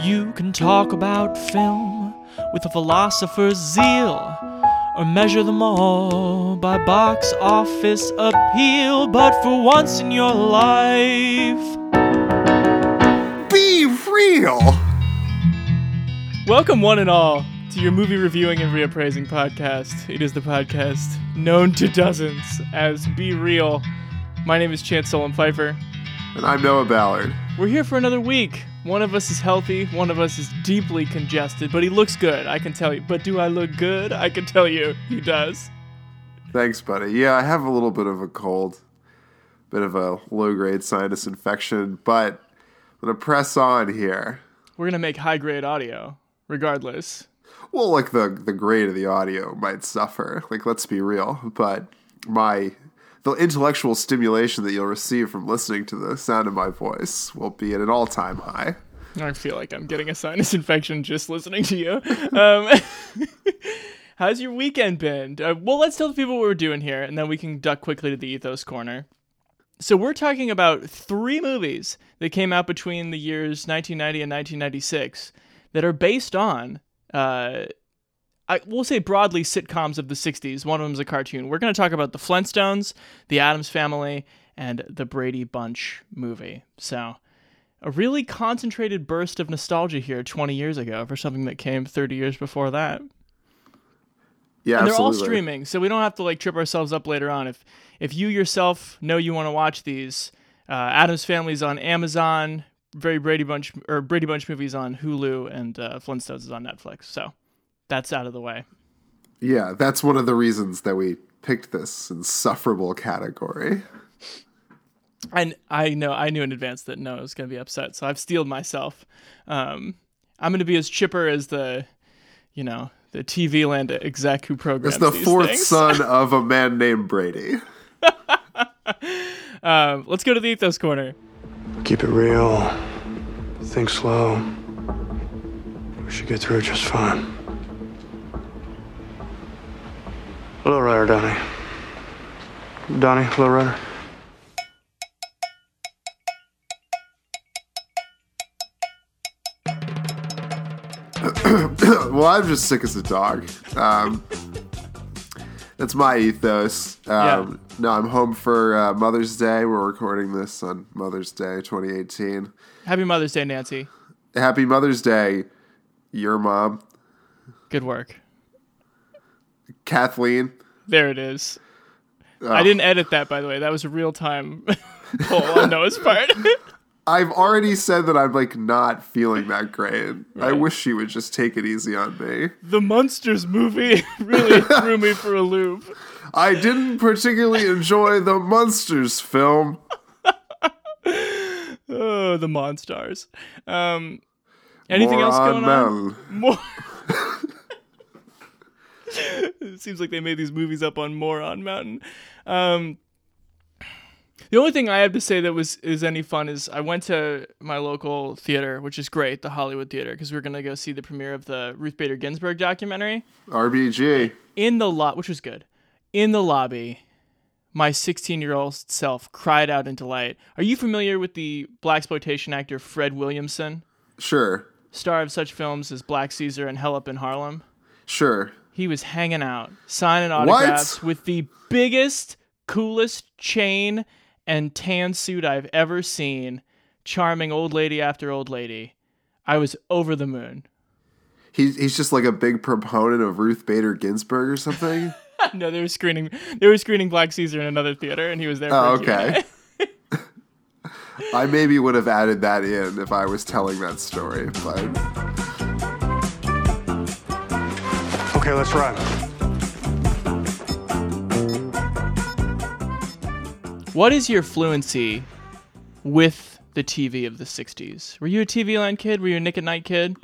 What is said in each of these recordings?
You can talk about film with a philosopher's zeal, or measure them all by box office appeal. But for once in your life, Be real! welcome one and all to your movie reviewing and reappraising podcast. It is the podcast known to dozens as Be Real. My name is Chance Solem-Pfeifer. And I'm Noah Ballard. We're here for another week. One of us is healthy, one of us is deeply congested, but he looks good, I can tell you. But do I look good? I can tell you he does. Thanks, buddy. Yeah, I have a little bit of a cold, bit of a low grade sinus infection, but I'm going to press on here. We're gonna make high grade audio, regardless. Well, like the, the grade of the audio might suffer. Like, let's be real. But my. The intellectual stimulation that you'll receive from listening to the sound of my voice will be at an all time high. I feel like I'm getting a sinus infection just listening to you. Um, how's your weekend been? Uh, well, let's tell the people what we're doing here, and then we can duck quickly to the ethos corner. So we're talking about three movies that came out between the years 1990 and 1996 that are based on, uh, I will say broadly, sitcoms of the 60s. One of them is a cartoon. We're going to talk about the Flintstones, the Addams Family, and the Brady Bunch movie. So a really concentrated burst of nostalgia here 20 years ago for something that came 30 years before that. Yeah, And they're all streaming, so we don't have to like trip ourselves up later on. If if you yourself know you want to watch these, uh, Addams Family's on Amazon, very Brady Bunch or Brady Bunch movies on Hulu, and uh, Flintstones is on Netflix. So that's out of the way. Yeah, that's one of the reasons that we picked this insufferable category. And I know I knew in advance that Noah was going to be upset, so I've steeled myself. Um, I'm going to be as chipper as the, you know, the TV land exec who programs It's the these fourth things. son of a man named Brady. Um, let's go to the ethos corner. Keep it real. Think slow. We should get through it just fine. Hello, Rider Donnie. Donnie, hello, Rider. well, I'm just sick as a dog. Um, that's my ethos. Um, No, I'm home for uh, Mother's Day. We're recording this on Mother's Day 2018. Happy Mother's Day, Nancy. Happy Mother's Day, your mom, Good work. Kathleen. There it is. I didn't edit that, by the way. That was a real time pull on Noah's part. I've already said that I'm like not feeling that great. I wish she would just take it easy on me. the Monsters movie really threw me for a loop. I didn't particularly enjoy the Monsters film. Oh, the Monstars. Um, anything else going on? Mel. More. it seems like they made these movies up on Moron Mountain. Um, the only thing I have to say that was is any fun is I went to my local theater, which is great, the Hollywood Theater, because we are gonna go see the premiere of the Ruth Bader Ginsburg documentary. RBG. In the lot, which was good. In the lobby, my 16 year old self cried out in delight. Are you familiar with the blaxploitation actor Fred Williamson, Sure. star of such films as Black Caesar and Hell Up in Harlem? Sure. He was hanging out, signing autographs with the biggest, coolest chain and tan suit I've ever seen, charming old lady after old lady. I was over the moon. He's he's just like a big proponent of Ruth Bader Ginsburg or something. no, they were screening. They were screening Black Caesar in another theater, and he was there. Oh, okay. I maybe would have added that in if I was telling that story, but Okay, let's ride. What is your fluency with the TV of the '60s? Were you a TV Land kid? Were you a Nick at Night kid?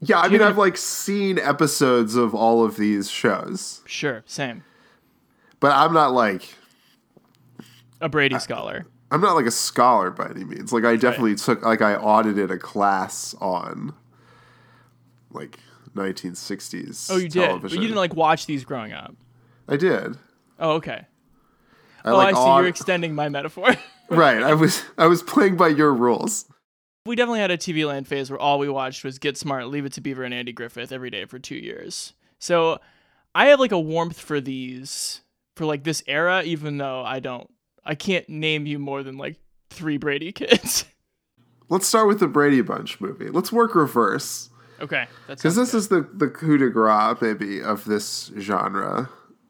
yeah, I mean I've like seen episodes of all of these shows, Sure, same. but I'm not like A Brady scholar. I'm not like a scholar by any means. Like I definitely took like I audited a class on like 1960s. Oh, you did, but you didn't like watch these growing up. I did. Oh, okay. I Oh, like I see. You're extending my metaphor. right. I was I was playing by your rules. We definitely had a TV land phase where all we watched was Get Smart, Leave It to Beaver, and Andy Griffith every day for two years. So I have like a warmth for these, for like this era, even though I don't, I can't name you more than like three Brady kids. Let's start with the Brady Bunch movie. Let's work reverse. Okay. Because this is the, the coup de grace, maybe, of this genre.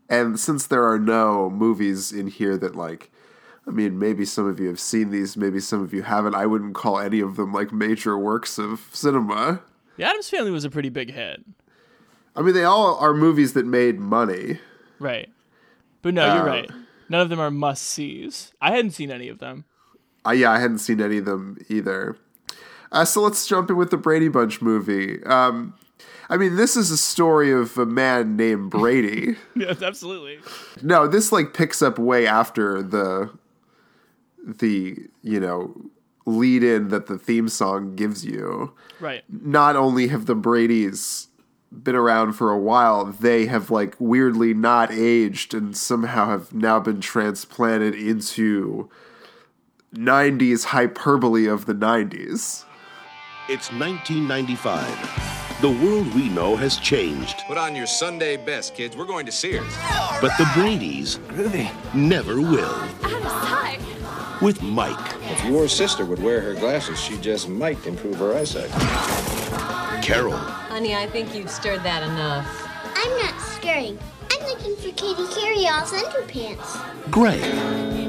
And since there are no movies in here that, like, I mean, maybe some of you have seen these, maybe some of you haven't. I wouldn't call any of them, like, major works of cinema. The Addams Family was a pretty big hit. I mean, they all are movies that made money. Right. But no, you're Uh, right. None of them are must sees. I hadn't seen any of them. Uh, yeah, I hadn't seen any of them either. Uh, so let's jump in with the Brady Bunch movie. Um, I mean, this is a story of a man named Brady. Yes, absolutely. no, this like picks up way after the the you know lead in that the theme song gives you. Right. Not only have the Brady's been around for a while, they have like weirdly not aged and somehow have now been transplanted into 90s hyperbole of the 90s. It's 1995. The world we know has changed, Put on your Sunday best, kids. We're going to Sears. but the Brady's never will. Out of sight. With Mike, If your sister would wear her glasses, she just might improve her eyesight. Carol, Honey, I think you've stirred that enough. I'm not scaring. I'm looking for Kitty Karryall's underpants. Greg,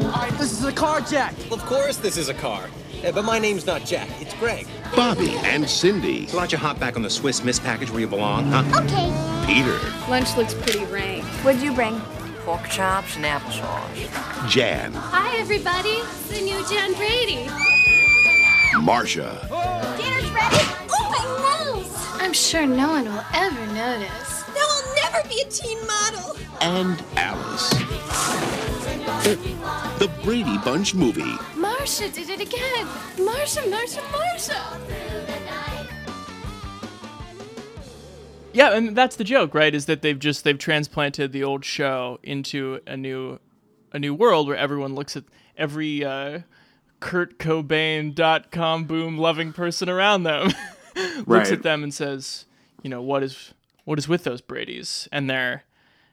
All right, This is a car, Jack. Of course, this is a car. Uh, but my name's not Jack, it's Greg. Bobby, and Cindy. So why don't you hop back on the Swiss Miss package where you belong, huh? Okay. Peter, Lunch looks pretty rank. What'd you bring? Pork chops and applesauce. Jan, Hi, everybody. It's the new Jan Brady. Marcia, Dinner's ready. Oh, my nose. I'm sure no one will ever notice. There will never be a teen model. and Alice. The Brady Bunch movie. Marcia did it again. Marcia, Marcia, Marcia. Yeah, and that's the joke, right? Is that they've just they've transplanted the old show into a new a new world where everyone looks at every uh Kurt Cobain.com boom loving person around them looks Right. at them and says, you know, what is what is with those Brady's and their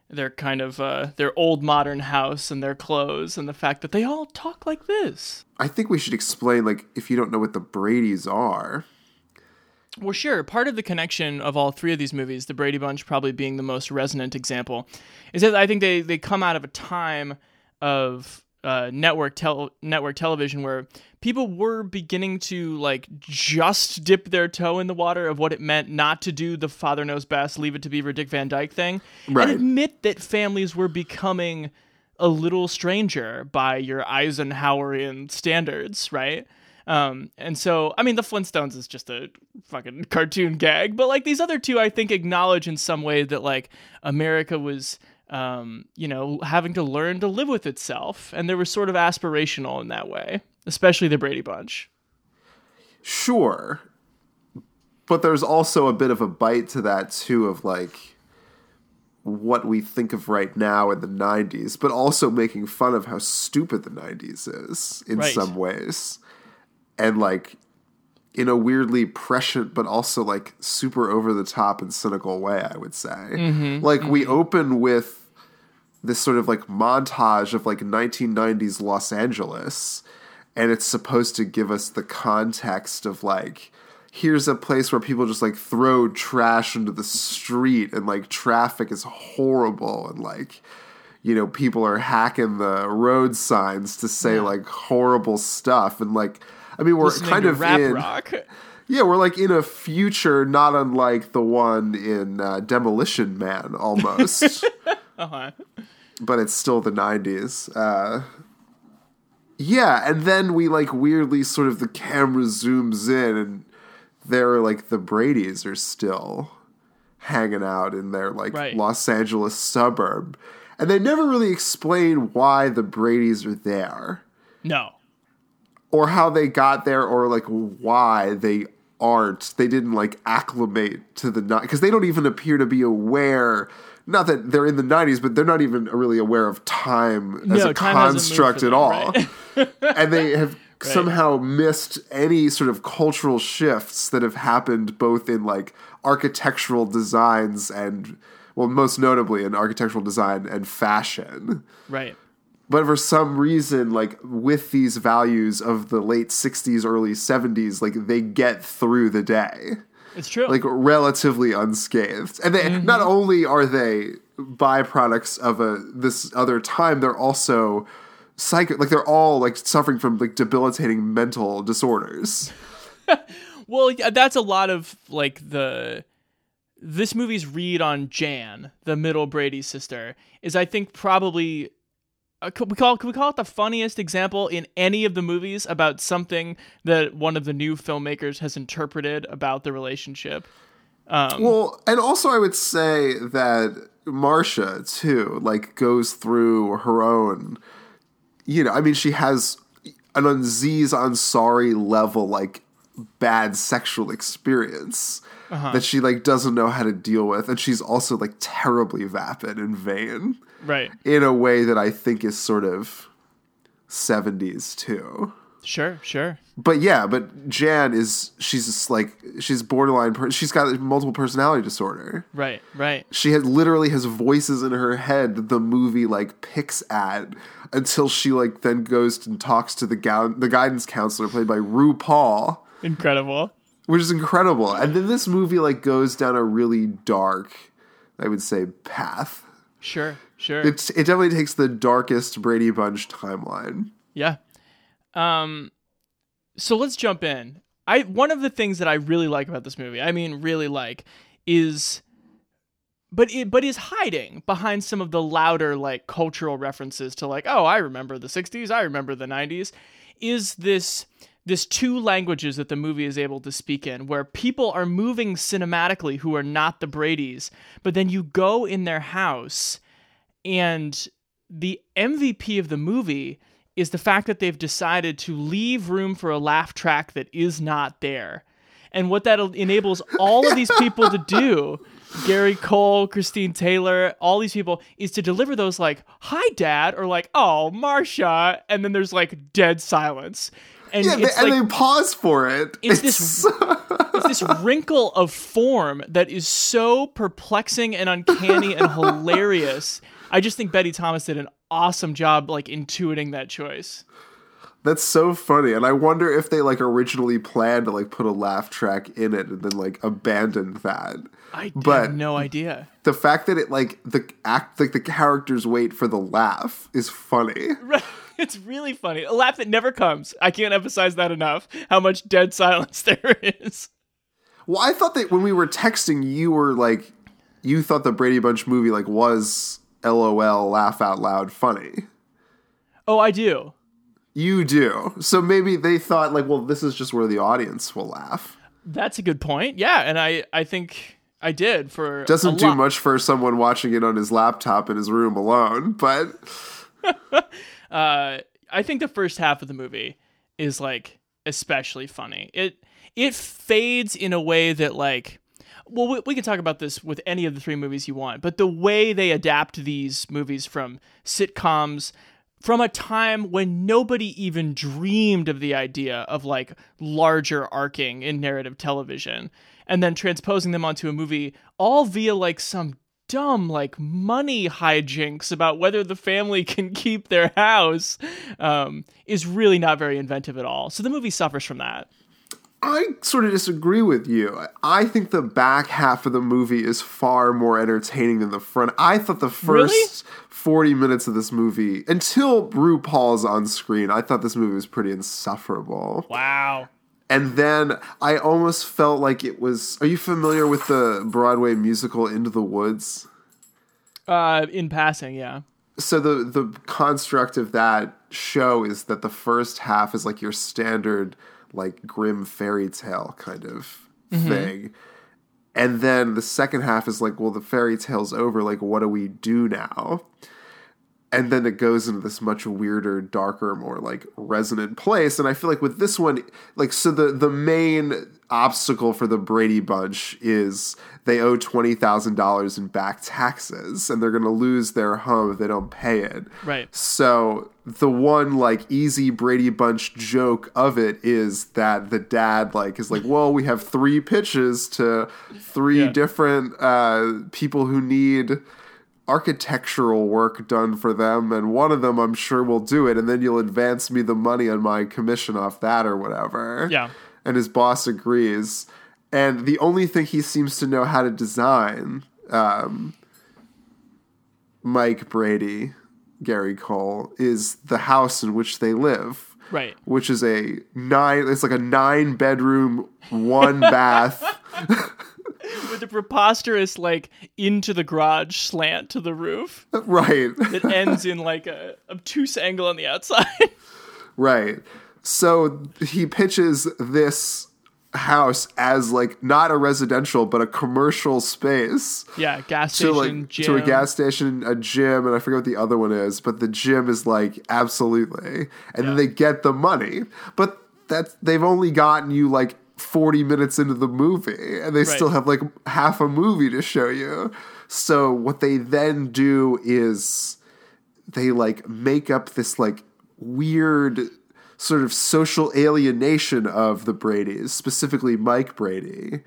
their kind of uh their old modern house and their clothes and the fact that they all talk like this. I think we should explain, like, if you don't know what the Brady's are. Well, sure. Part of the connection of all three of these movies, the Brady Bunch probably being the most resonant example, is that I think they, they come out of a time of uh, network tel- network television where people were beginning to like just dip their toe in the water of what it meant not to do the father knows best, leave it to Beaver Dick Van Dyke thing, Right. and admit that families were becoming a little stranger by your Eisenhowerian standards, right? Um, and so, I mean, the Flintstones is just a fucking cartoon gag, but like these other two, I think acknowledge in some way that like America was, um, you know, having to learn to live with itself, and they were sort of aspirational in that way, especially the Brady Bunch. Sure. But there's also a bit of a bite to that too of like what we think of right now in the 90s, but also making fun of how stupid the 90s is in Right. some ways. And like in a weirdly prescient but also like super over the top and cynical way, I would say. like we open with this sort of like montage of like 1990s Los Angeles and it's supposed to give us the context of like here's a place where people just like throw trash into the street and like traffic is horrible and like you know people are hacking the road signs to say like horrible stuff and like I mean we're Listening kind of rap in rock. yeah, we're like in a future not unlike the one in uh, Demolition Man almost. Uh-huh. But it's still the 90s. Uh, yeah, and then we like weirdly sort of the camera zooms in and they're like the Brady's are still hanging out in their like Right. Los Angeles suburb. And they never really explain why the Brady's are there No. or how they got there or like why they aren't they didn't like acclimate to the night because they don't even appear to be aware not that they're in the 90s but they're not even really aware of time as No, a time construct at all right. and they have somehow missed any sort of cultural shifts that have happened both in like architectural designs and well most notably in architectural design and fashion Right. but for some reason like with these values of the late 60s early 70s like they get through the day It's true. like relatively unscathed. And they mm-hmm. not only are they byproducts of a this other time they're also psycho like they're all like suffering from like debilitating mental disorders. Well, yeah, that's a lot of like the this movie's read on Jan, the middle Brady sister, is I think probably uh, could we call could we call it the funniest example in any of the movies about something that one of the new filmmakers has interpreted about the relationship. Um, well and also i would say that marcia too like goes through her own you know i mean she has an Aziz Ansari level like bad sexual experience that she like doesn't know how to deal with and she's also like terribly vapid and vain right. in a way that I think is sort of 70s too. Sure. Sure. But yeah, but Jan is she's just like she's borderline per- she's got multiple personality disorder. Right. Right. She had literally has voices in her head that the movie like picks at until she like then goes and talks to the gou- the guidance counselor played by RuPaul, Incredible. which is incredible. And then this movie like goes down a really dark, I would say, path. Sure. Sure. It's it definitely takes the darkest Brady Bunch timeline. Yeah. Um so let's jump in. I one of the things that I really like about this movie, I mean really like, is but it but is hiding behind some of the louder like cultural references to like, oh, I remember the 60s, I remember the 90s, is this this two languages that the movie is able to speak in where people are moving cinematically who are not the Bradys, but then you go in their house and the MVP of the movie is the fact that they've decided to leave room for a laugh track that is not there. And what that enables all of these people to do, Gary Cole, Christine Taylor, all these people, is to deliver those like, hi, dad, or like, oh, Marcia. And then there's like dead silence. And Yeah, they, it's and they pause for it. it's this it's this wrinkle of form that is so perplexing and uncanny and hilarious. I just think Betty Thomas did an awesome job like intuiting that choice. That's so funny, and I wonder if they like originally planned to like put a laugh track in it and then like abandoned that. I But- have no idea. The fact that it like the act like the characters wait for the laugh is funny. It's really funny. A laugh that never comes. I can't emphasize that enough. How much dead silence there is. Well, I thought that when we were texting, you were like, you thought the Brady Bunch movie like was LOL laugh out loud funny. Oh, I do. You do. So maybe they thought like, well, this is just where the audience will laugh. That's a good point. Yeah, and I I think I did for a Doesn't do lot. much for someone watching it on his laptop in his room alone, but uh, I think the first half of the movie is like especially funny. It it fades in a way that like well we, we can talk about this with any of the three movies you want, but the way they adapt these movies from sitcoms from a time when nobody even dreamed of the idea of like larger arcing in narrative television and then transposing them onto a movie all via like some dumb like money hijinks about whether the family can keep their house um, is really not very inventive at all. So the movie suffers from that. I sort of disagree with you. I think the back half of the movie is far more entertaining than the front. I thought the first Really? 40 minutes of this movie, until RuPaul's on screen, I thought this movie was pretty insufferable. Wow. And then I almost felt like it was. Are you familiar with the Broadway musical Into the Woods? Uh, in passing, yeah. so the the construct of that show is that the first half is like your standard like grim fairy tale kind of mm-hmm. thing. And then the second half is like well the fairy tale's over like what do we do now and then it goes into this much weirder, darker, more like resonant place. And I feel like with this one, like so the the main obstacle for the Brady Bunch is they owe twenty thousand dollars in back taxes, and they're going to lose their home if they don't pay it. Right. So the one like easy Brady Bunch joke of it is that the dad like is like, well, we have three pitches to three Yeah. different uh, people who need architectural work done for them, and one of them I'm sure will do it, and then you'll advance me the money on my commission off that or whatever. Yeah. And his boss agrees. And the only thing he seems to know how to design, um, Mike Brady, Gary Cole, is the house in which they live. Right. Which is a nine, it's like a nine bedroom, one bath. With the preposterous like into the garage slant to the roof right. It ends in like a obtuse angle on the outside. Right. So he pitches this house as like not a residential but a commercial space yeah, gas to station, like gym. to a gas station, a gym, and I forget what the other one is, but the gym is like absolutely. And then they get the money. But that's they've only gotten you like 40 minutes into the movie and they still have like half a movie to show you. So what they then do is they like make up this like weird sort of social alienation of the Bradys, specifically Mike Brady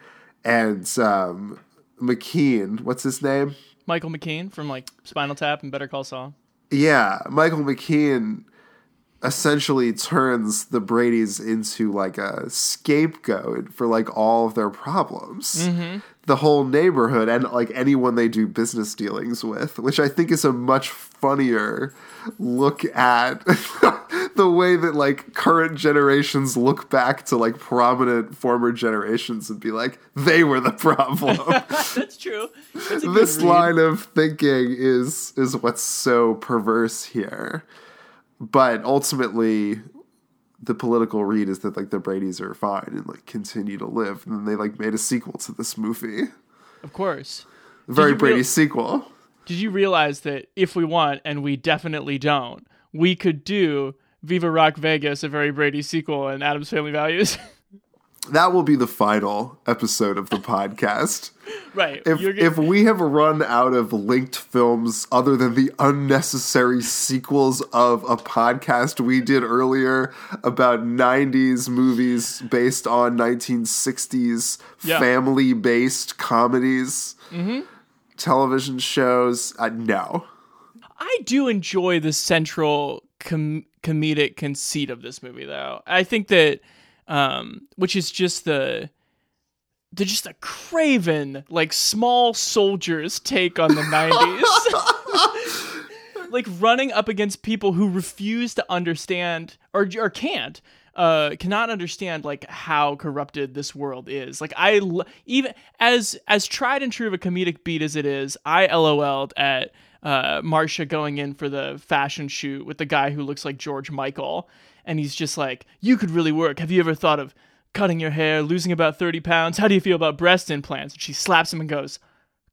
and um, McKean. What's his name? Michael McKean from like Spinal Tap and Better Call Saul. Yeah, Michael McKean essentially turns the Bradys into like a scapegoat for like all of their problems. Mm-hmm. The whole neighborhood and like anyone they do business dealings with, which I think is a much funnier look at the way that like current generations look back to like prominent former generations and be like, they were the problem That's true. That's this line of thinking is is what's so perverse here. But ultimately the political read is that like the Brady's are fine and like continue to live. And then they like made a sequel to this movie. Of course. Very Brady real- sequel. Did you realize that if we want, and we definitely don't, we could do Viva Rock Vegas, a very Brady sequel, and Addams Family Values? That will be the final episode of the podcast. right. If gonna- if we have run out of linked films other than the unnecessary sequels of a podcast we did earlier about 90s movies based on 1960s Yeah. family-based comedies, television shows, uh, no. I do enjoy the central com- comedic conceit of this movie, though. I think that, um, which is just the, the just a craven like small soldiers take on the nineties, like running up against people who refuse to understand or or can't. Uh, cannot understand like how corrupted this world is. Like I l- even as as tried and true of a comedic beat as it is, I LOL'd at uh, Marcia going in for the fashion shoot with the guy who looks like George Michael, and he's just like, "You could really work. Have you ever thought of cutting your hair, losing about thirty pounds? How do you feel about breast implants?" And she slaps him and goes,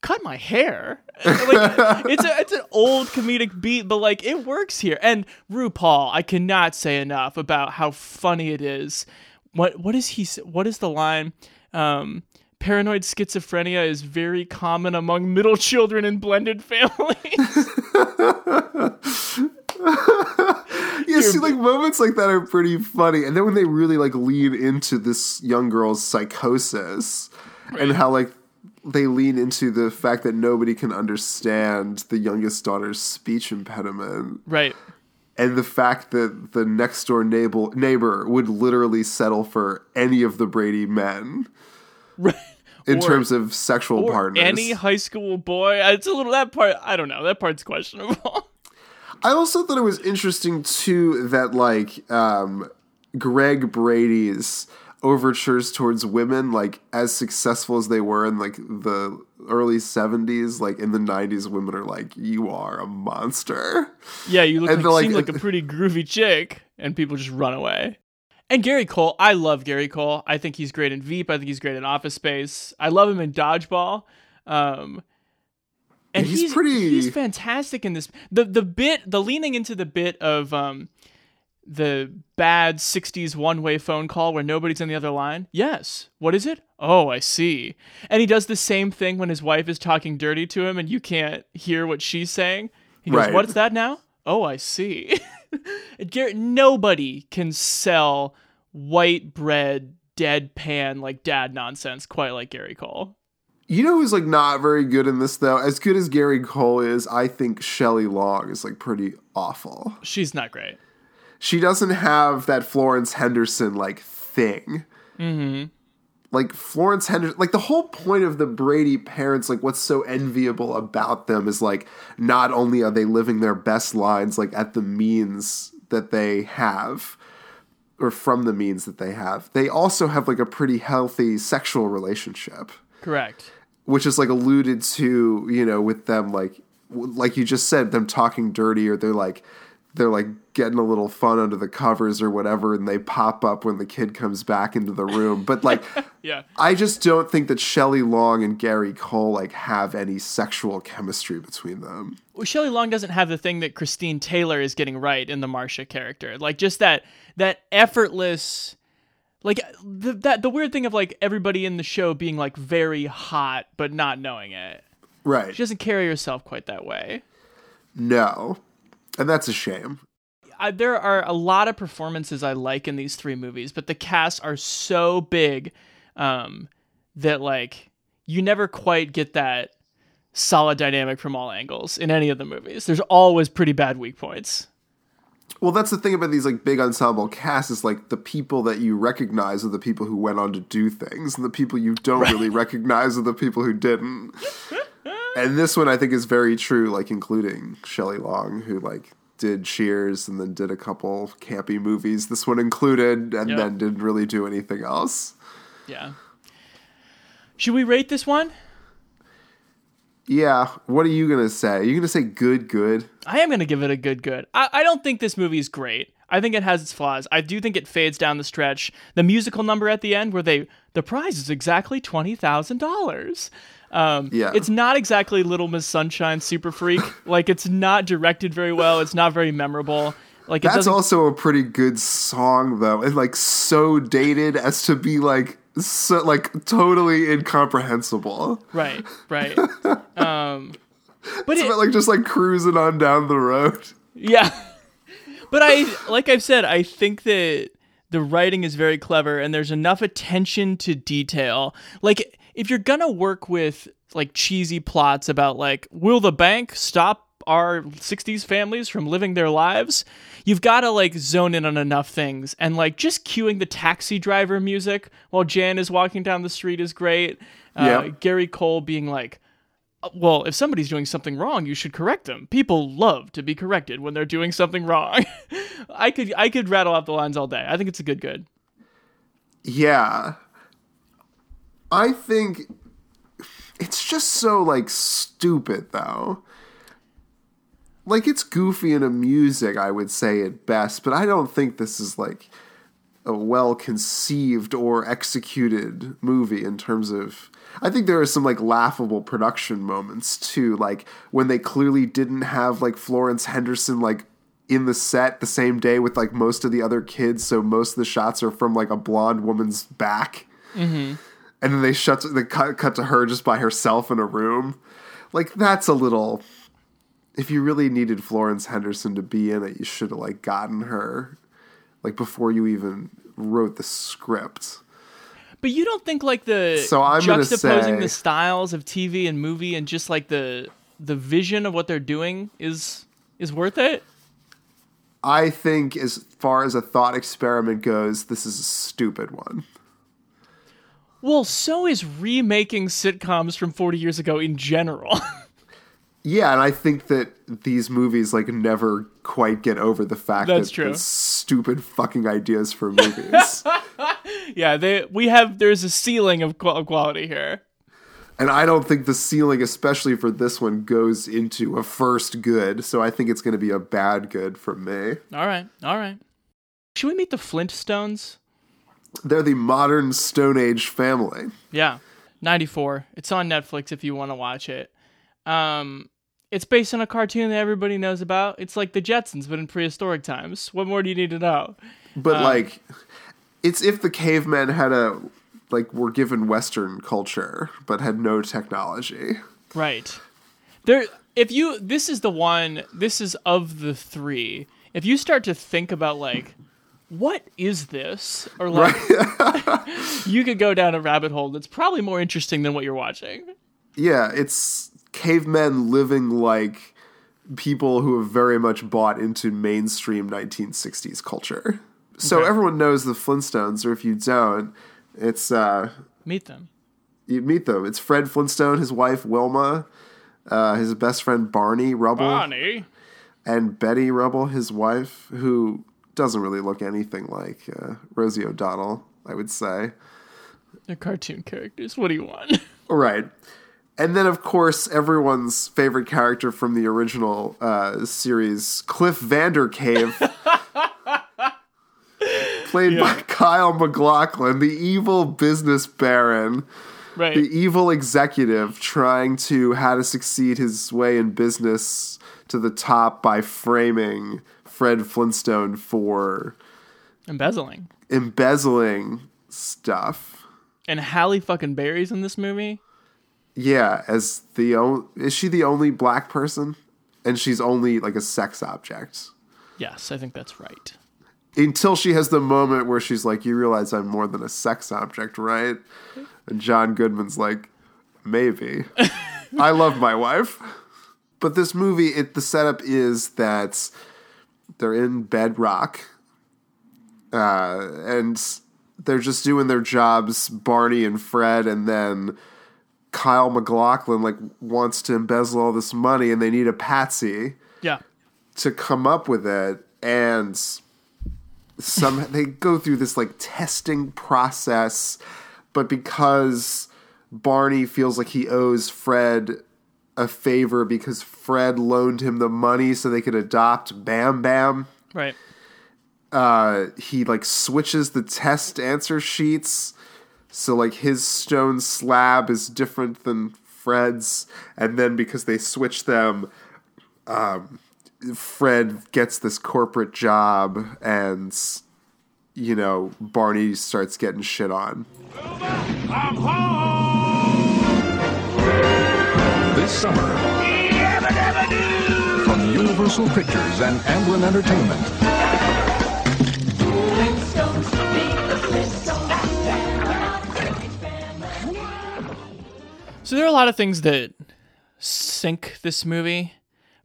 "Cut my hair." like it's a it's an old comedic beat, but like it works here. And RuPaul, I cannot say enough about how funny it is. What what is he? What is the line? Um, paranoid schizophrenia is very common among middle children in blended families. Yeah, see, like moments like that are pretty funny, and then when they really like lean into this young girl's psychosis, and how like they lean into the fact that nobody can understand the youngest daughter's speech impediment, right. and the fact that the next door neighbor neighbor would literally settle for any of the Brady men Right. in Or- terms of sexual Or partners. any high school boy. It's a little that part. I don't know. That part's questionable. I also thought it was interesting too that like um, Greg Brady's overtures towards women, like as successful as they were in like the early seventies, like in the nineties, women are like, "You are a monster." Yeah, you look And like, they're like- seem like a pretty groovy chick, and people just run away. And Gary Cole, I love Gary Cole. I think he's great in Veep. I think he's great in Office Space. I love him in Dodgeball. Um, and He's he's, pretty- he's fantastic in this. The the bit, the leaning into the bit of um, the bad '60s one-way phone call where nobody's on the other line. Yes, what is it? Oh, I see. And he does the same thing when his wife is talking dirty to him, and you can't hear what she's saying. He goes, Right. "What's that now? Oh, I see." Nobody can sell white bread deadpan like dad nonsense quite like Gary Cole. You know who's like not very good in this though? As good as Gary Cole is, I think Shelley Long is like pretty awful. She's not great. She doesn't have that Florence Henderson like thing. Mm-hmm. Like Florence Henderson, like the whole point of the Brady parents, like what's so enviable about them is like not only are they living their best lives like at the means that they have, or from the means that they have, they also have like a pretty healthy sexual relationship Correct. Which is like alluded to, you know, with them like like you just said, them talking dirty or they're like they're like getting a little fun under the covers or whatever, and they pop up when the kid comes back into the room. But like Yeah. I just don't think that Shelley Long and Gary Cole like have any sexual chemistry between them. Well, Shelley Long doesn't have the thing that Christine Taylor is getting right in the Marcia character. Like just that that effortless like the, that the weird thing of like everybody in the show being like very hot but not knowing it. Right. She doesn't carry herself quite that way. no. And that's a shame. I, there are a lot of performances I like in these three movies, but the casts are so big um, that like you never quite get that solid dynamic from all angles in any of the movies. There's always pretty bad weak points. Well, that's the thing about these like big ensemble casts is like the people that you recognize are the people who went on to do things, and the people you don't really recognize are the people who didn't. and this one I think is very true, like including Shelley Long, who like did Cheers and then did a couple campy movies. This one included, and Yeah. then didn't really do anything else. Yeah. Should we rate this one? Yeah, what are you gonna say? Are you gonna say good, good? I am going to give it a good good. I, I don't think this movie is great. I think it has its flaws. I do think it fades down the stretch. The musical number at the end, where they the prize is exactly twenty thousand dollars. Um, Yeah. it's not exactly Little Miss Sunshine Super Freak. like it's not directed very well. It's not very memorable. Like it That's also a pretty good song though, and like so dated as to be like so like totally incomprehensible. right, right. um, but It's it, about like just like cruising on down the road. Yeah. But I like I've said, I think that the writing is very clever and there's enough attention to detail. Like if you're going to work with like cheesy plots about like will the bank stop our 60s families from living their lives, you've got to like zone in on enough things and like just cueing the taxi driver music while Jan is walking down the street is great. Uh, Yeah. Gary Cole being like well, if somebody's doing something wrong, you should correct them. People love to be corrected when they're doing something wrong. I could I could rattle off the lines all day. I think it's a good good. Yeah. I think it's just so like stupid though. Like it's goofy and amusing, I would say at best, but I don't think this is like a well conceived or executed movie in terms of I think there are some like laughable production moments too, like when they clearly didn't have like Florence Henderson like in the set the same day with like most of the other kids, so most of the shots are from like a blonde woman's back, mm-hmm. and then they shut they cut cut to her just by herself in a room. Like that's a little. If you really needed Florence Henderson to be in it, you should have like gotten her, like before you even wrote the script. But you don't think like the So I'm juxtaposing say- the styles of TV and movie and just like the the vision of what they're doing is is worth it? I think, as far as a thought experiment goes, this is a stupid one. Well, so is remaking sitcoms from 40 years ago in general. Yeah, and I think that these movies like never quite get over the fact That's that true. stupid fucking ideas for movies. yeah, they we have there's a ceiling of, of quality here. and I don't think the ceiling, especially for this one, goes into a first good. So I think it's going to be a bad good for me. All right. All right. Should we meet the Flintstones? They're the modern Stone Age family. Yeah. 94. It's on Netflix if you want to watch it. Um, it's based on a cartoon that everybody knows about. It's like the Jetsons, but in prehistoric times. What more do you need to know? But Um, like, it's if the cavemen had a like were given Western culture but had no technology. Right. There if you this is the one this is of the 3. If you start to think about like what is this or like you could go down a rabbit hole that's probably more interesting than what you're watching. Yeah, it's cavemen living like people who have very much bought into mainstream 1960s culture. So Okay. everyone knows the Flintstones, or if you don't, it's uh, Meet them. you meet them. It's Fred Flintstone, his wife Wilma, uh, his best friend Barney Rubble, Bonnie. and Betty Rubble, his wife, who doesn't really look anything like uh, Rosie O'Donnell, I would say. They're cartoon characters. What do you want? Right. And then, of course, everyone's favorite character from the original uh, series, Cliff Vandercave, played by Kyle MacLachlan, the evil business baron, right. the evil executive trying to how to succeed his way in business to the top by framing Fred Flintstone for Embezzling. embezzling stuff. And Halle fucking Berry's in this movie? Yeah, as the o- is she the only black person, and she's only like a sex object Yes, I think that's right. until she has the moment where she's like, "You realize I'm more than a sex object, right?" And John Goodman's like, "Maybe." I love my wife, but this movie, it the setup is that they're in Bedrock, uh, and they're just doing their jobs, Barney and Fred, and then Kyle MacLachlan like wants to embezzle all this money, and they need a patsy Yeah. to come up with it, and some they go through this like testing process, but because Barney feels like he owes Fred a favor because Fred loaned him the money so they could adopt Bam Bam Right. uh, he like switches the test answer sheets. So like his stone slab is different than Fred's, and then because they switch them, um, Fred gets this corporate job, and you know Barney starts getting shit on. This summer, from Universal Pictures and Amblin Entertainment, So there are a lot of things that sink this movie.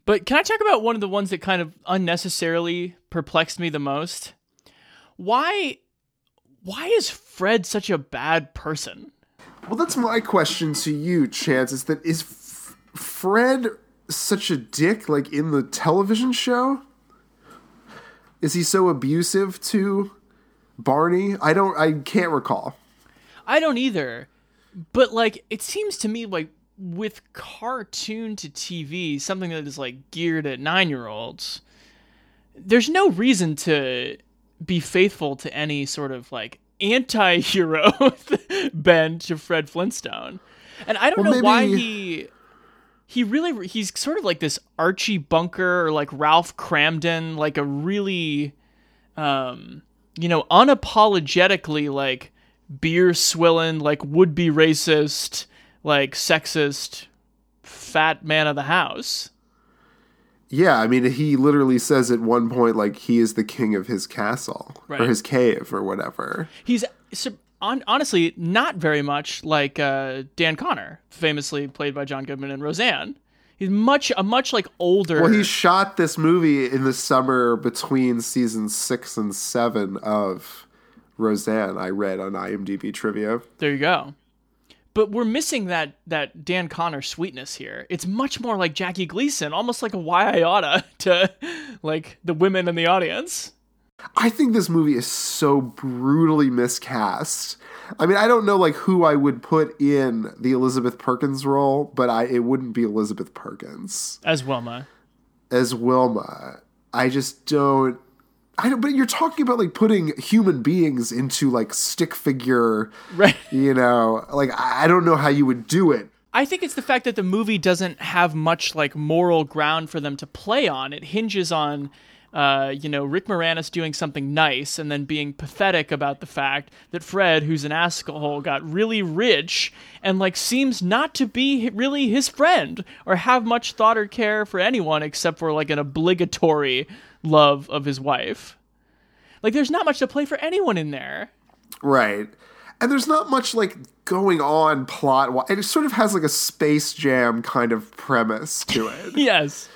But can I talk about one of the ones that kind of unnecessarily perplexed me the most? Why why is Fred such a bad person? Well, that's my question to you, Chance. Is that is F- Fred such a dick like in the television show? Is he so abusive to Barney? I don't. I can't recall. I don't either. But like it seems to me like with cartoon to TV, something that is like geared at 9-year-olds, there's no reason to be faithful to any sort of like anti-hero bend to Fred Flintstone. And I don't Well, know why he he really he's sort of like this Archie Bunker or like Ralph Kramden, like a really um you know, unapologetically like beer swilling, like would be racist, like sexist fat man of the house. Yeah, I mean, he literally says at one point like he is the king of his castle Right. or his cave or whatever. He's on, honestly not very much like uh, Dan Connor, famously played by John Goodman and Roseanne. He's much a much like older. Well, he shot this movie in the summer between seasons six and seven of Roseanne. I read on IMDb trivia. There you go. But we're missing that that Dan Connor sweetness here. It's much more like Jackie Gleason, almost like a why I oughta to like the women in the audience. I think this movie is so brutally miscast. I mean, I don't know like who I would put in the Elizabeth Perkins role, but I it wouldn't be Elizabeth Perkins As Wilma. as Wilma. I just don't. I don't. But you're talking about like putting human beings into like stick figure, right? You know, like I don't know how you would do it. I think it's the fact that the movie doesn't have much like moral ground for them to play on. It hinges on uh, you know, Rick Moranis doing something nice and then being pathetic about the fact that Fred, who's an asshole, got really rich and like seems not to be really his friend or have much thought or care for anyone except for like an obligatory love of his wife. Like, there's not much to play for anyone in there. Right. And there's not much like going on plot. It sort of has like a Space Jam kind of premise to it. yes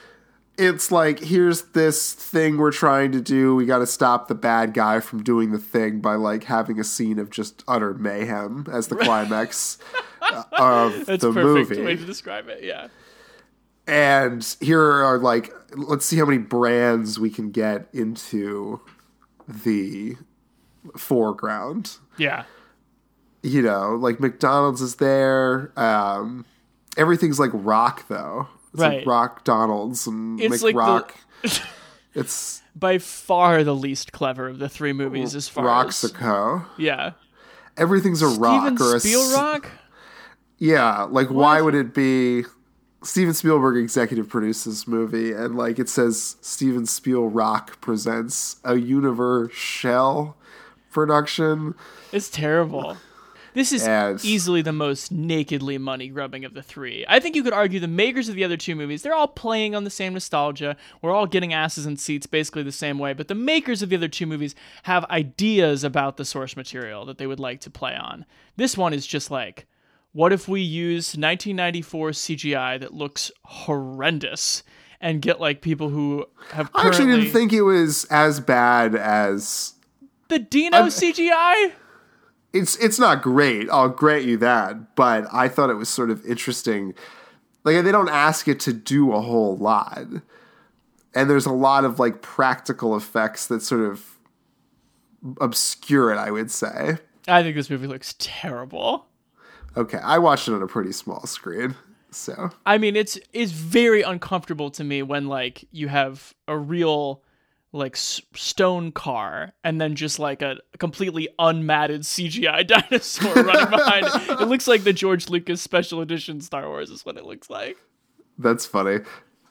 it's like here's this thing we're trying to do. We got to stop the bad guy from doing the thing by like having a scene of just utter mayhem as the climax uh, of That's the perfect movie. way to describe it. Yeah. And here are like let's see how many brands we can get into the foreground. Yeah. You know, like McDonald's is there. Um, everything's like rock though. It's right. like Rock Donalds and it's McRock. Like the, it's by far the least clever of the three movies as far as Roxico. as Yeah. Everything's a Steven rock or a Spielrock? Yeah, like why would it be Steven Spielberg executive produced this movie and like it says Steven Spielrock presents a Universal production. It's terrible. This is As, easily the most nakedly money grubbing of the three. I think you could argue the makers of the other two movies, they're all playing on the same nostalgia. We're all getting asses in seats basically the same way, but the makers of the other two movies have ideas about the source material that they would like to play on. This one is just like, what if we use 1994 CGI that looks horrendous and get like people who have. I actually didn't think it was as bad as the Dino I'm... CGI it's it's not great. I'll grant you that, but I thought it was sort of interesting. Like they don't ask it to do a whole lot, and there's a lot of like practical effects that sort of obscure it. I would say. I think this movie looks terrible. Okay, I watched it on a pretty small screen, so I mean it's it's very uncomfortable to me when like you have a real like s- stone car and then just like a completely unmatted CGI dinosaur running behind it. It looks like the George Lucas special edition Star Wars is what it looks like. That's funny.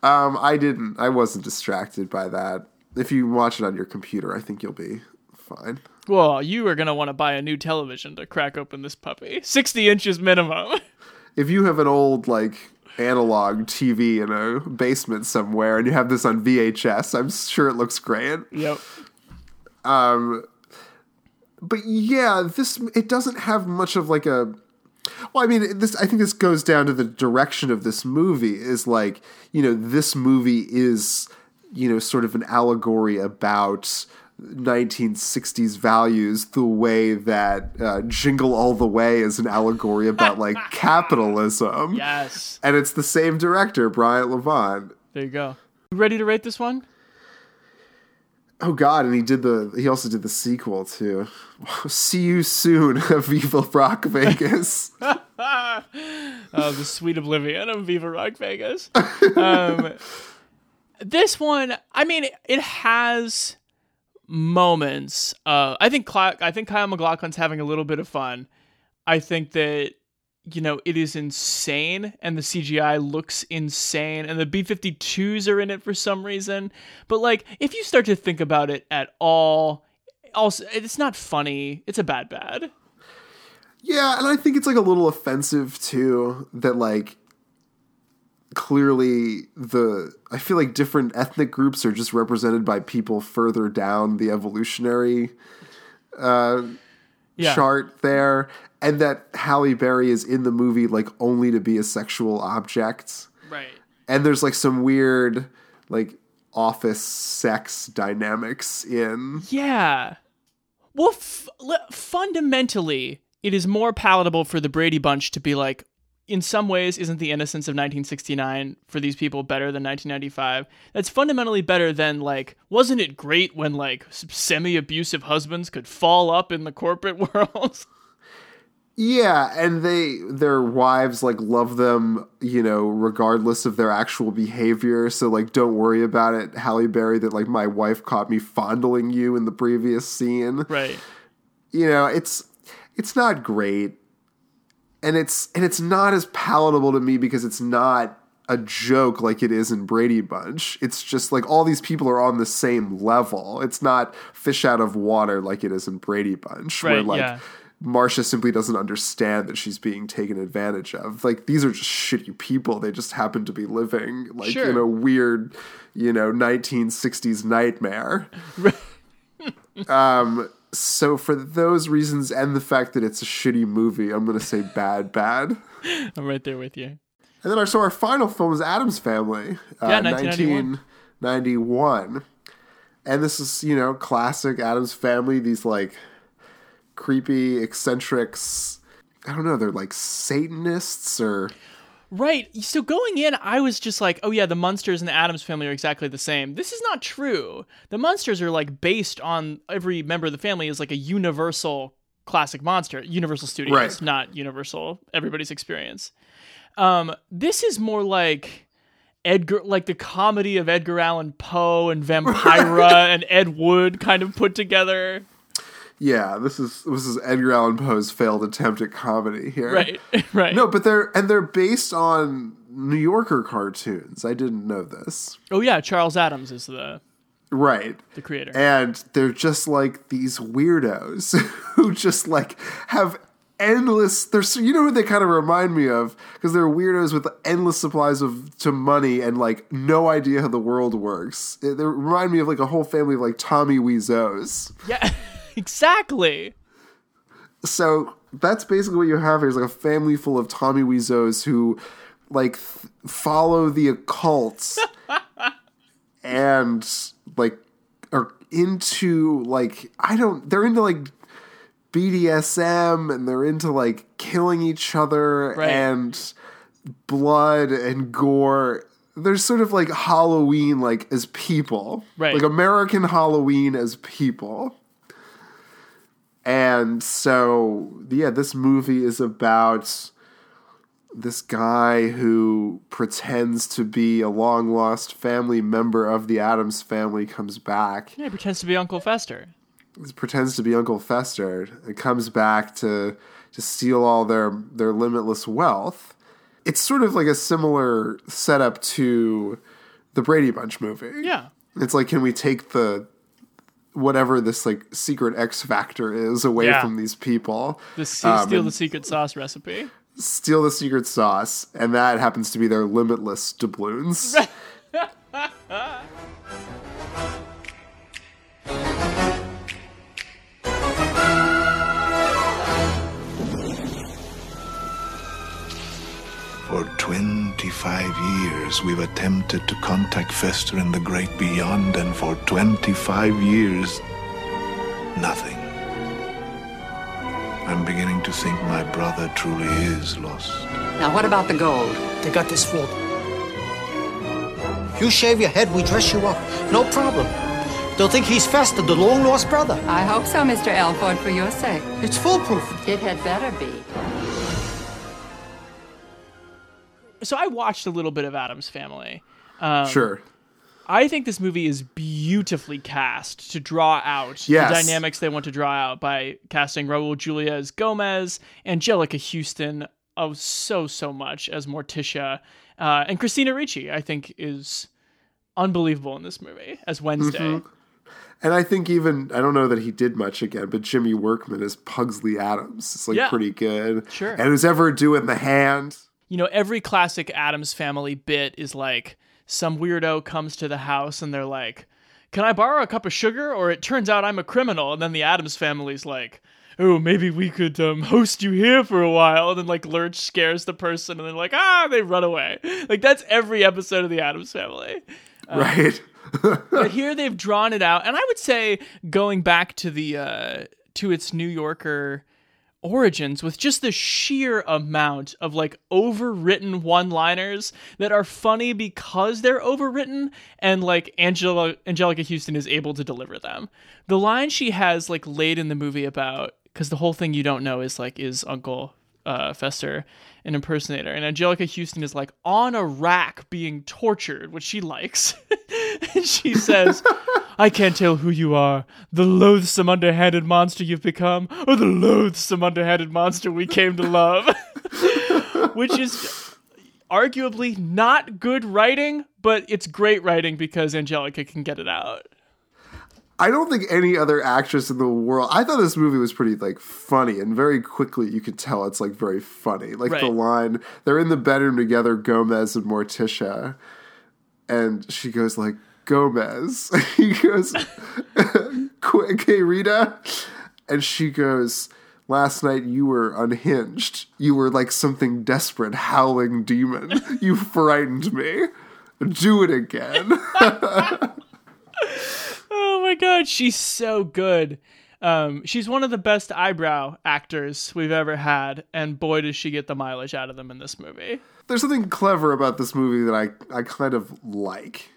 Um, I didn't. I wasn't distracted by that. If you watch it on your computer, I think you'll be fine. Well, you are gonna want to buy a new television to crack open this puppy. Sixty inches minimum. If you have an old like analog TV in a basement somewhere and you have this on VHS, I'm sure it looks great. Yep. Um but yeah, this it doesn't have much of like a well, I mean, this I think this goes down to the direction of this movie is like, you know, this movie is, you know, sort of an allegory about 1960s values the way that uh, Jingle All the Way is an allegory about like capitalism. Yes. And it's the same director, Brian Levant. There you go. You ready to rate this one? Oh God! And he did the. He also did the sequel too. See you soon, Viva Rock Vegas. oh, the sweet oblivion of Viva Rock Vegas. Um, this one, I mean, it has moments. Uh, I think Cla- I think Kyle MacLachlan's having a little bit of fun. I think that you know it is insane, and the CGI looks insane, and the B-52s are in it for some reason. But like, if you start to think about it at all, also it's not funny. It's a bad bad. Yeah, and I think it's like a little offensive too that like clearly the I feel like different ethnic groups are just represented by people further down the evolutionary uh, yeah. chart there, and that Halle Berry is in the movie like only to be a sexual object, right? And there's like some weird like office sex dynamics in yeah. Well, f- fundamentally, it is more palatable for the Brady Bunch to be like, in some ways, isn't the innocence of 1969 for these people better than 1995? That's fundamentally better than, like, wasn't it great when, like, semi abusive husbands could fall up in the corporate world? Yeah, and they their wives like love them, you know, regardless of their actual behavior. So like don't worry about it, Halle Berry that like my wife caught me fondling you in the previous scene. Right. You know, it's it's not great. And it's and it's not as palatable to me because it's not a joke like it is in Brady Bunch. It's just like all these people are on the same level. It's not fish out of water like it is in Brady Bunch, where like yeah. Marcia simply doesn't understand that she's being taken advantage of. Like these are just shitty people. They just happen to be living like Sure. in a weird, you know, 1960s nightmare. um so for those reasons and the fact that it's a shitty movie, I'm going to say bad bad. I'm right there with you. And then our so our final film is Addams Family, uh, Yeah, 1991. 1991. And this is you know classic Addams Family. These like creepy eccentrics. I don't know. They're like Satanists or Right. So going in, I was just like, oh yeah, the Munsters and the Addams family are exactly the same. This is not true. The Munsters are like based on every member of the family is like a universal classic monster. Universal Studios, Right. not Universal Everybody's Experience. Um, this is more like Edgar, like the comedy of Edgar Allan Poe and Vampira and Ed Wood kind of put together. Yeah. This is this is Edgar Allan Poe's failed attempt at comedy here. Right. right. No, but they're and they're based on New Yorker cartoons. I didn't know this. Oh yeah, Charles Addams is the Right. the creator. and they're just like these weirdos who just like have endless they're so you know who they kind of remind me of because they're weirdos with endless supplies of to money and like no idea how the world works they they remind me of like a whole family of like tommy Wiseaus. yeah. exactly. so that's basically what you have here is like a family full of tommy Wiseaus who like th- follow the occult and like are into like I don't they're into like BDSM and they're into like killing each other Right. and blood and gore. They're sort of like Halloween like as people. Right. Like American Halloween as people. And so yeah, this movie is about this guy who pretends to be a long lost family member of the Addams family comes back. Yeah, he pretends to be Uncle Fester. Pretends to be Uncle Fester and comes back to to steal all their their limitless wealth. It's sort of like a similar setup to the Brady Bunch movie. Yeah. It's like can we take the whatever this like secret X factor is away Yeah. from these people? The se- Um, steal the secret sauce recipe. steal the secret sauce, and that happens to be their limitless doubloons. For 25 years, we've attempted to contact Fester in the great beyond, and for 25 years, nothing. I'm beginning to think my brother truly is lost. Now, what about the gold? They got this fooled. You shave your head, we dress you up. No problem. They'll think he's Fester, the long lost brother. I hope so, Mr. Elford, for your sake. It's foolproof. It had better be. So I watched a little bit of Addams Family. Um, sure. I think this movie is beautifully cast to draw out Yes. the dynamics they want to draw out by casting Raul Julia as Gomez, Anjelica Huston of so so much as Morticia, uh, and Christina Ricci. I think is unbelievable in this movie as Wednesday. Mhm. And I think even I don't know that he did much again, but Jimmy Workman as Pugsley Addams is like Yeah. pretty good. Sure. And who's ever doing the hand? You know, every classic Addams family bit is like some weirdo comes to the house and they're like, Can I borrow a cup of sugar? Or it turns out I'm a criminal. And then the Addams family's like, Oh, maybe we could um, host you here for a while. And then like Lurch scares the person and they're like, Ah, they run away. Like that's every episode of the Addams family. Um, right. but here they've drawn it out, and I would say going back to the uh, to its New Yorker origins with just the sheer amount of like overwritten one-liners that are funny because they're overwritten and like Angela Anjelica Huston is able to deliver them. The line she has like late in the movie about cuz the whole thing you don't know is like is Uncle uh, Fester an impersonator and Anjelica Huston is like on a rack being tortured which she likes and she says I can't tell who you are, the loathsome underhanded monster you've become, or the loathsome underhanded monster we came to love. which is arguably not good writing, but it's great writing because Anjelica can get it out. I don't think any other actress in the world. I thought this movie was pretty like funny, and very quickly you could tell it's like very funny. Like Right. the line, they're in the bedroom together, Gomez and Morticia, and she goes like Gomez. he goes, "Qu- "Okay, Rita," and she goes. Last night you were unhinged. You were like something desperate, howling demon. You frightened me. Do it again. Oh my god, she's so good. Um, she's one of the best eyebrow actors we've ever had, and boy, does she get the mileage out of them in this movie. There's something clever about this movie that I, I kind of like.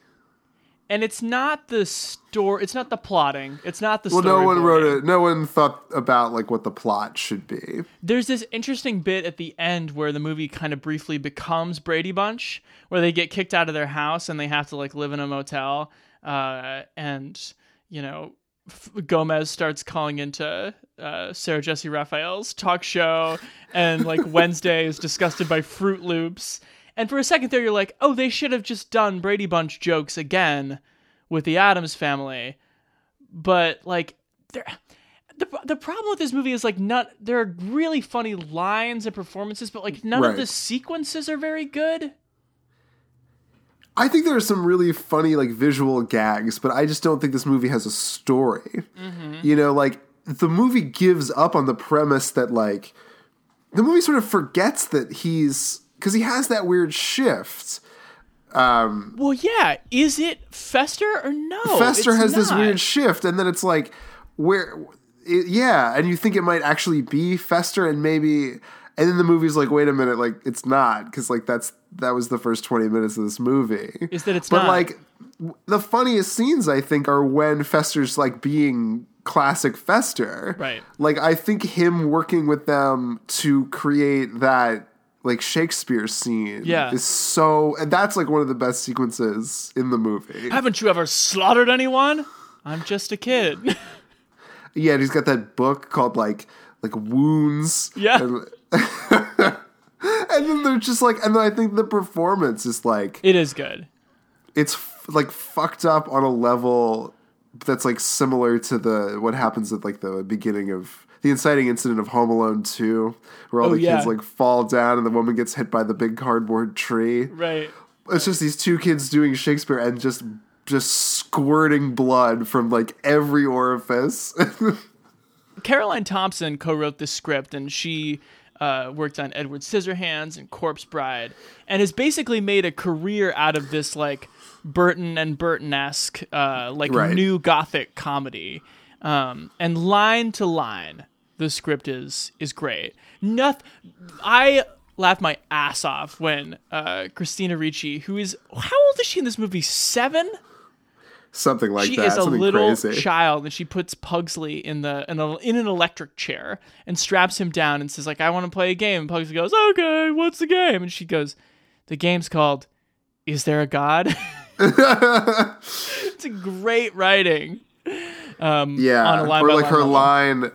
And it's not the story, it's not the plotting, it's not the Well, no one wrote it. No one thought about like what the plot should be. There's this interesting bit at the end where the movie kind of briefly becomes Brady Bunch, where they get kicked out of their house and they have to like live in a motel. Uh, and you know, F- Gomez starts calling into uh, Sarah Jessy Raphael's talk show, and like Wednesday is disgusted by Froot Loops. And for a second there, you're like, oh, they should have just done Brady Bunch jokes again with the Addams family. But like, there the, the problem with this movie is like not there are really funny lines and performances, but like none of the sequences are very good. I think there are some really funny like visual gags, but I just don't think this movie has a story. Mm-hmm. You know, like the movie gives up on the premise that like the movie sort of forgets that he's because he has that weird shift. Um, Well, yeah, is it Fester or no? Fester has this weird shift, and then it's like, where, it, yeah, and you think it might actually be Fester, and maybe, and then the movie's like, wait a minute, like it's not, because like that's that was the first twenty minutes of this movie. Is that it's but not. like the funniest scenes I think are when Fester's like being classic Fester, Right. Like I think him working with them to create that. Like Shakespeare scene, Yeah. is so, and that's like one of the best sequences in the movie. Haven't you ever slaughtered anyone? I'm just a kid. Yeah, and he's got that book called like like wounds. Yeah. And, and then they're just like, and then I think the performance is like it is good. it's f- like fucked up on a level that's like similar to the what happens at like the beginning of the inciting incident of Home Alone 2, where all Oh, the yeah. kids like fall down and the woman gets hit by the big cardboard tree. Right. It's just these two kids doing Shakespeare and just just squirting blood from like every orifice. Caroline Thompson co-wrote this script, and she uh, worked on Edward Scissorhands and Corpse Bride, and has basically made a career out of this like Burton and Burton-esque, uh, like Right. new gothic comedy. Um, and line to line, the script is is great. Noth- I laughed my ass off when uh, Christina Ricci, who is how old is she in this movie? Seven Something like that. she that. is a Something little crazy. child and she puts Pugsley in the in, a, in an electric chair and straps him down and says like I want to play a game and Pugsley goes okay what's the game and she goes the game's called Is there a God it's a great writing um yeah, on a line or like her line line.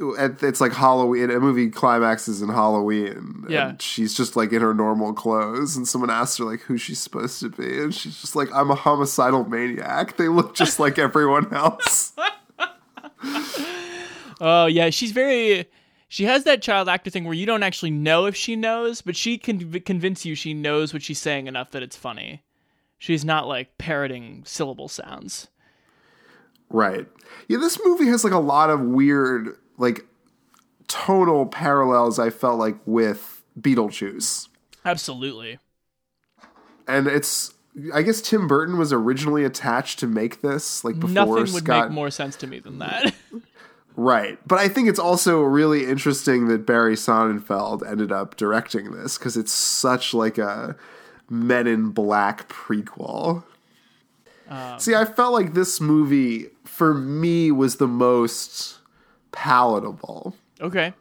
It's like Halloween. A movie climaxes in Halloween. Yeah. and she's just like in her normal clothes, and someone asks her like who she's supposed to be, and she's just like, "I'm a homicidal maniac. They look just like everyone else." Oh yeah, she's very. She has that child actor thing where you don't actually know if she knows, but she can convince you she knows what she's saying enough that it's funny. She's not like parroting syllable sounds. Right. Yeah, this movie has like a lot of weird, like tonal parallels. I felt like with Beetlejuice, Absolutely. and it's. I guess Tim Burton was originally attached to make this, like before Nothing would Scott. make more sense to me than that. Right. But I think it's also really interesting that Barry Sonnenfeld ended up directing this because it's such like a Men in Black prequel. Um, See, I felt like this movie for me was the most palatable. okay.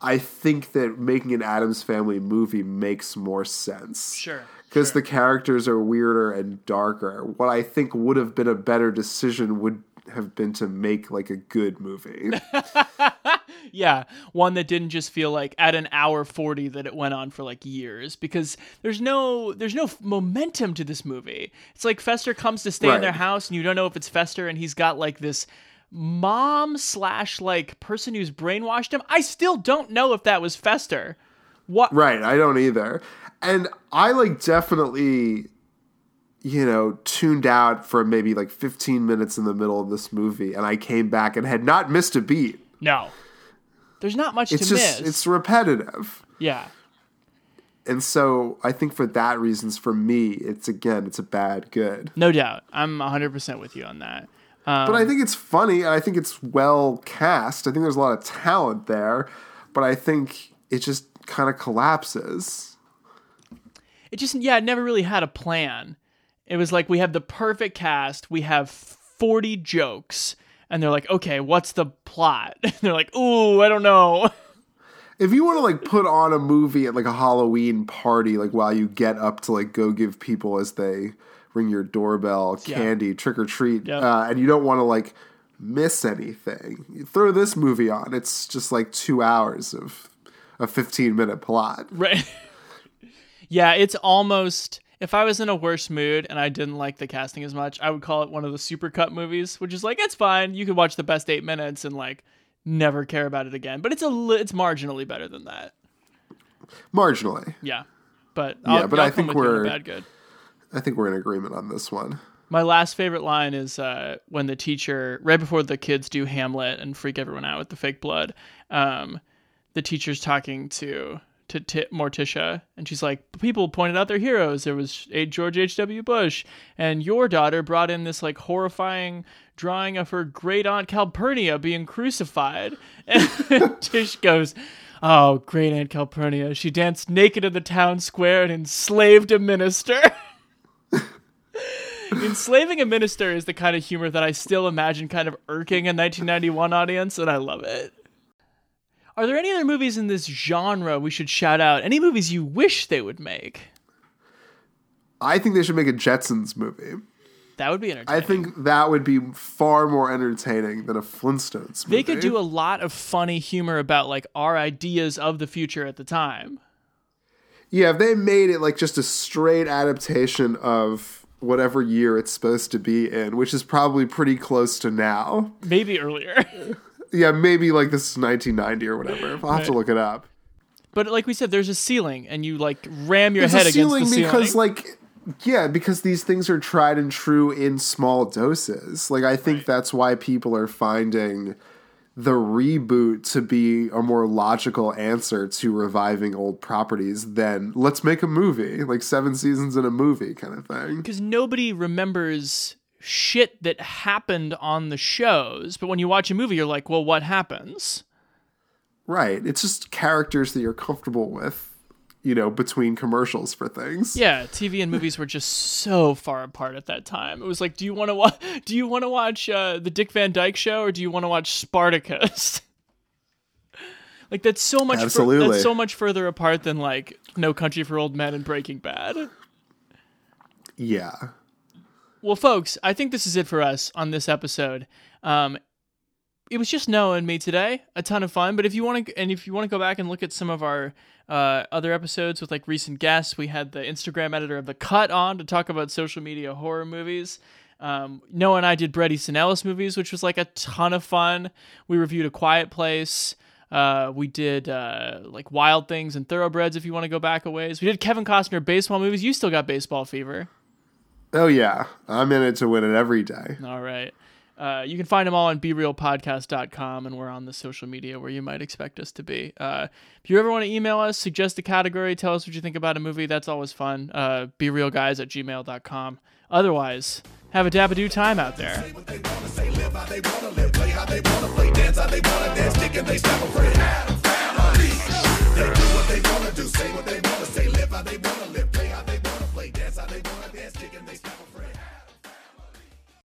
I think that making an Addams Family movie makes more sense. Sure. Because the characters are weirder and darker. What I think would have been a better decision would have been to make like a good movie. yeah, one that didn't just feel like at an hour 40 that it went on for like years because there's no there's no f- momentum to this movie. It's like Fester comes to stay in their house and you don't know if it's Fester and he's got like this mom slash like person who's brainwashed him. I still don't know if that was Fester. What Right, I don't either. And I like definitely you know, tuned out for maybe like 15 minutes in the middle of this movie and I came back and had not missed a beat. No. There's not much It's to just miss. it's repetitive. yeah. And so I think for that reasons for me it's again it's a bad good. No doubt. I'm 100% with you on that. Um, But I think it's funny. and I think it's well cast. I think there's a lot of talent there, but I think it just kind of collapses. it just yeah, it never really had a plan. It was like we have the perfect cast, we have 40 jokes, and they're like, "Okay, what's the plot?" And they're like, "Ooh, I don't know." If you want to like put on a movie at like a Halloween party, like while you get up to like go give people as they ring your doorbell Yeah. candy, trick or treat, Yeah. uh, and you don't want to like miss anything, you throw this movie on. It's just like two hours of a 15 minute plot. Right. yeah, it's almost if I was in a worse mood and I didn't like the casting as much, I would call it one of the supercut movies, which is like it's fine. You could watch the best 8 minutes and like never care about it again. But it's a li- it's marginally better than that. Marginally. Yeah. But Yeah, I'll, but I'll I think with you on the we're- bad good. I think we're in agreement on this one. My last favorite line is uh, when the teacher, right before the kids do Hamlet and freak everyone out with the fake blood, um, the teacher's talking to to T- Morticia, and she's like, "People pointed out their heroes. There was a George H. W. Bush, and your daughter brought in this like horrifying drawing of her great aunt Calpurnia being crucified." And Tish goes. Oh, great Aunt Calpurnia. She danced naked in the town square and enslaved a minister. Enslaving a minister is the kind of humor that I still imagine kind of irking a 1991 audience, and I love it. Are there any other movies in this genre we should shout out? Any movies you wish they would make? I think they should make a Jetsons movie. That would be entertaining. I think that would be far more entertaining than a Flintstones movie. they could do a lot of funny humor about like our ideas of the future at the time. Yeah, if they made it like just a straight adaptation of whatever year it's supposed to be in, which is probably pretty close to now. Maybe earlier. Yeah, maybe like this is 1990 or whatever. I'll have to look it up. but like we said, there's a ceiling, and you like ram your There's head a against ceiling the ceiling. because like yeah, because these things are tried and true in small doses. Like I think that's why people are finding the reboot to be a more logical answer to reviving old properties than let's make a movie, like seven seasons in a movie kind of thing. because nobody remembers shit that happened on the shows. But when you watch a movie, you're like, well, what happens? Right. It's just characters that you're comfortable with, you know, between commercials for things. Yeah, TV and movies were just so far apart at that time. It was like, do you want to watch? Do you want to watch uh, the Dick Van Dyke Show or do you want to watch Spartacus? like that's so much. fur- Absolutely. that's so much further apart than like No Country for Old Men and Breaking Bad. Yeah. Well, folks, I think this is it for us on this episode. Um, it was just Noah and me today. A ton of fun. But if you want to, and if you want to go back and look at some of our uh, other episodes with like recent guests, we had the Instagram editor of the Cut on to talk about social media horror movies. Um, Noah and I did Bret Easton Ellis movies, which was like a ton of fun. We reviewed A Quiet Place. Uh, we did uh, like Wild Things and Thoroughbreds. If you want to go back a ways, we did Kevin Costner baseball movies. You still got baseball fever. Oh yeah. I'm in it to win it every day. All right. Uh, you can find them all on BeRealPodcast.com, and we're on the social media where you might expect us to be. Uh, if you ever want to email us, suggest a category, tell us what you think about a movie, that's always fun. Uh, BeRealGuys at gmail.com. Otherwise, have a dabadoo time out there. They do what they wanna do, say what they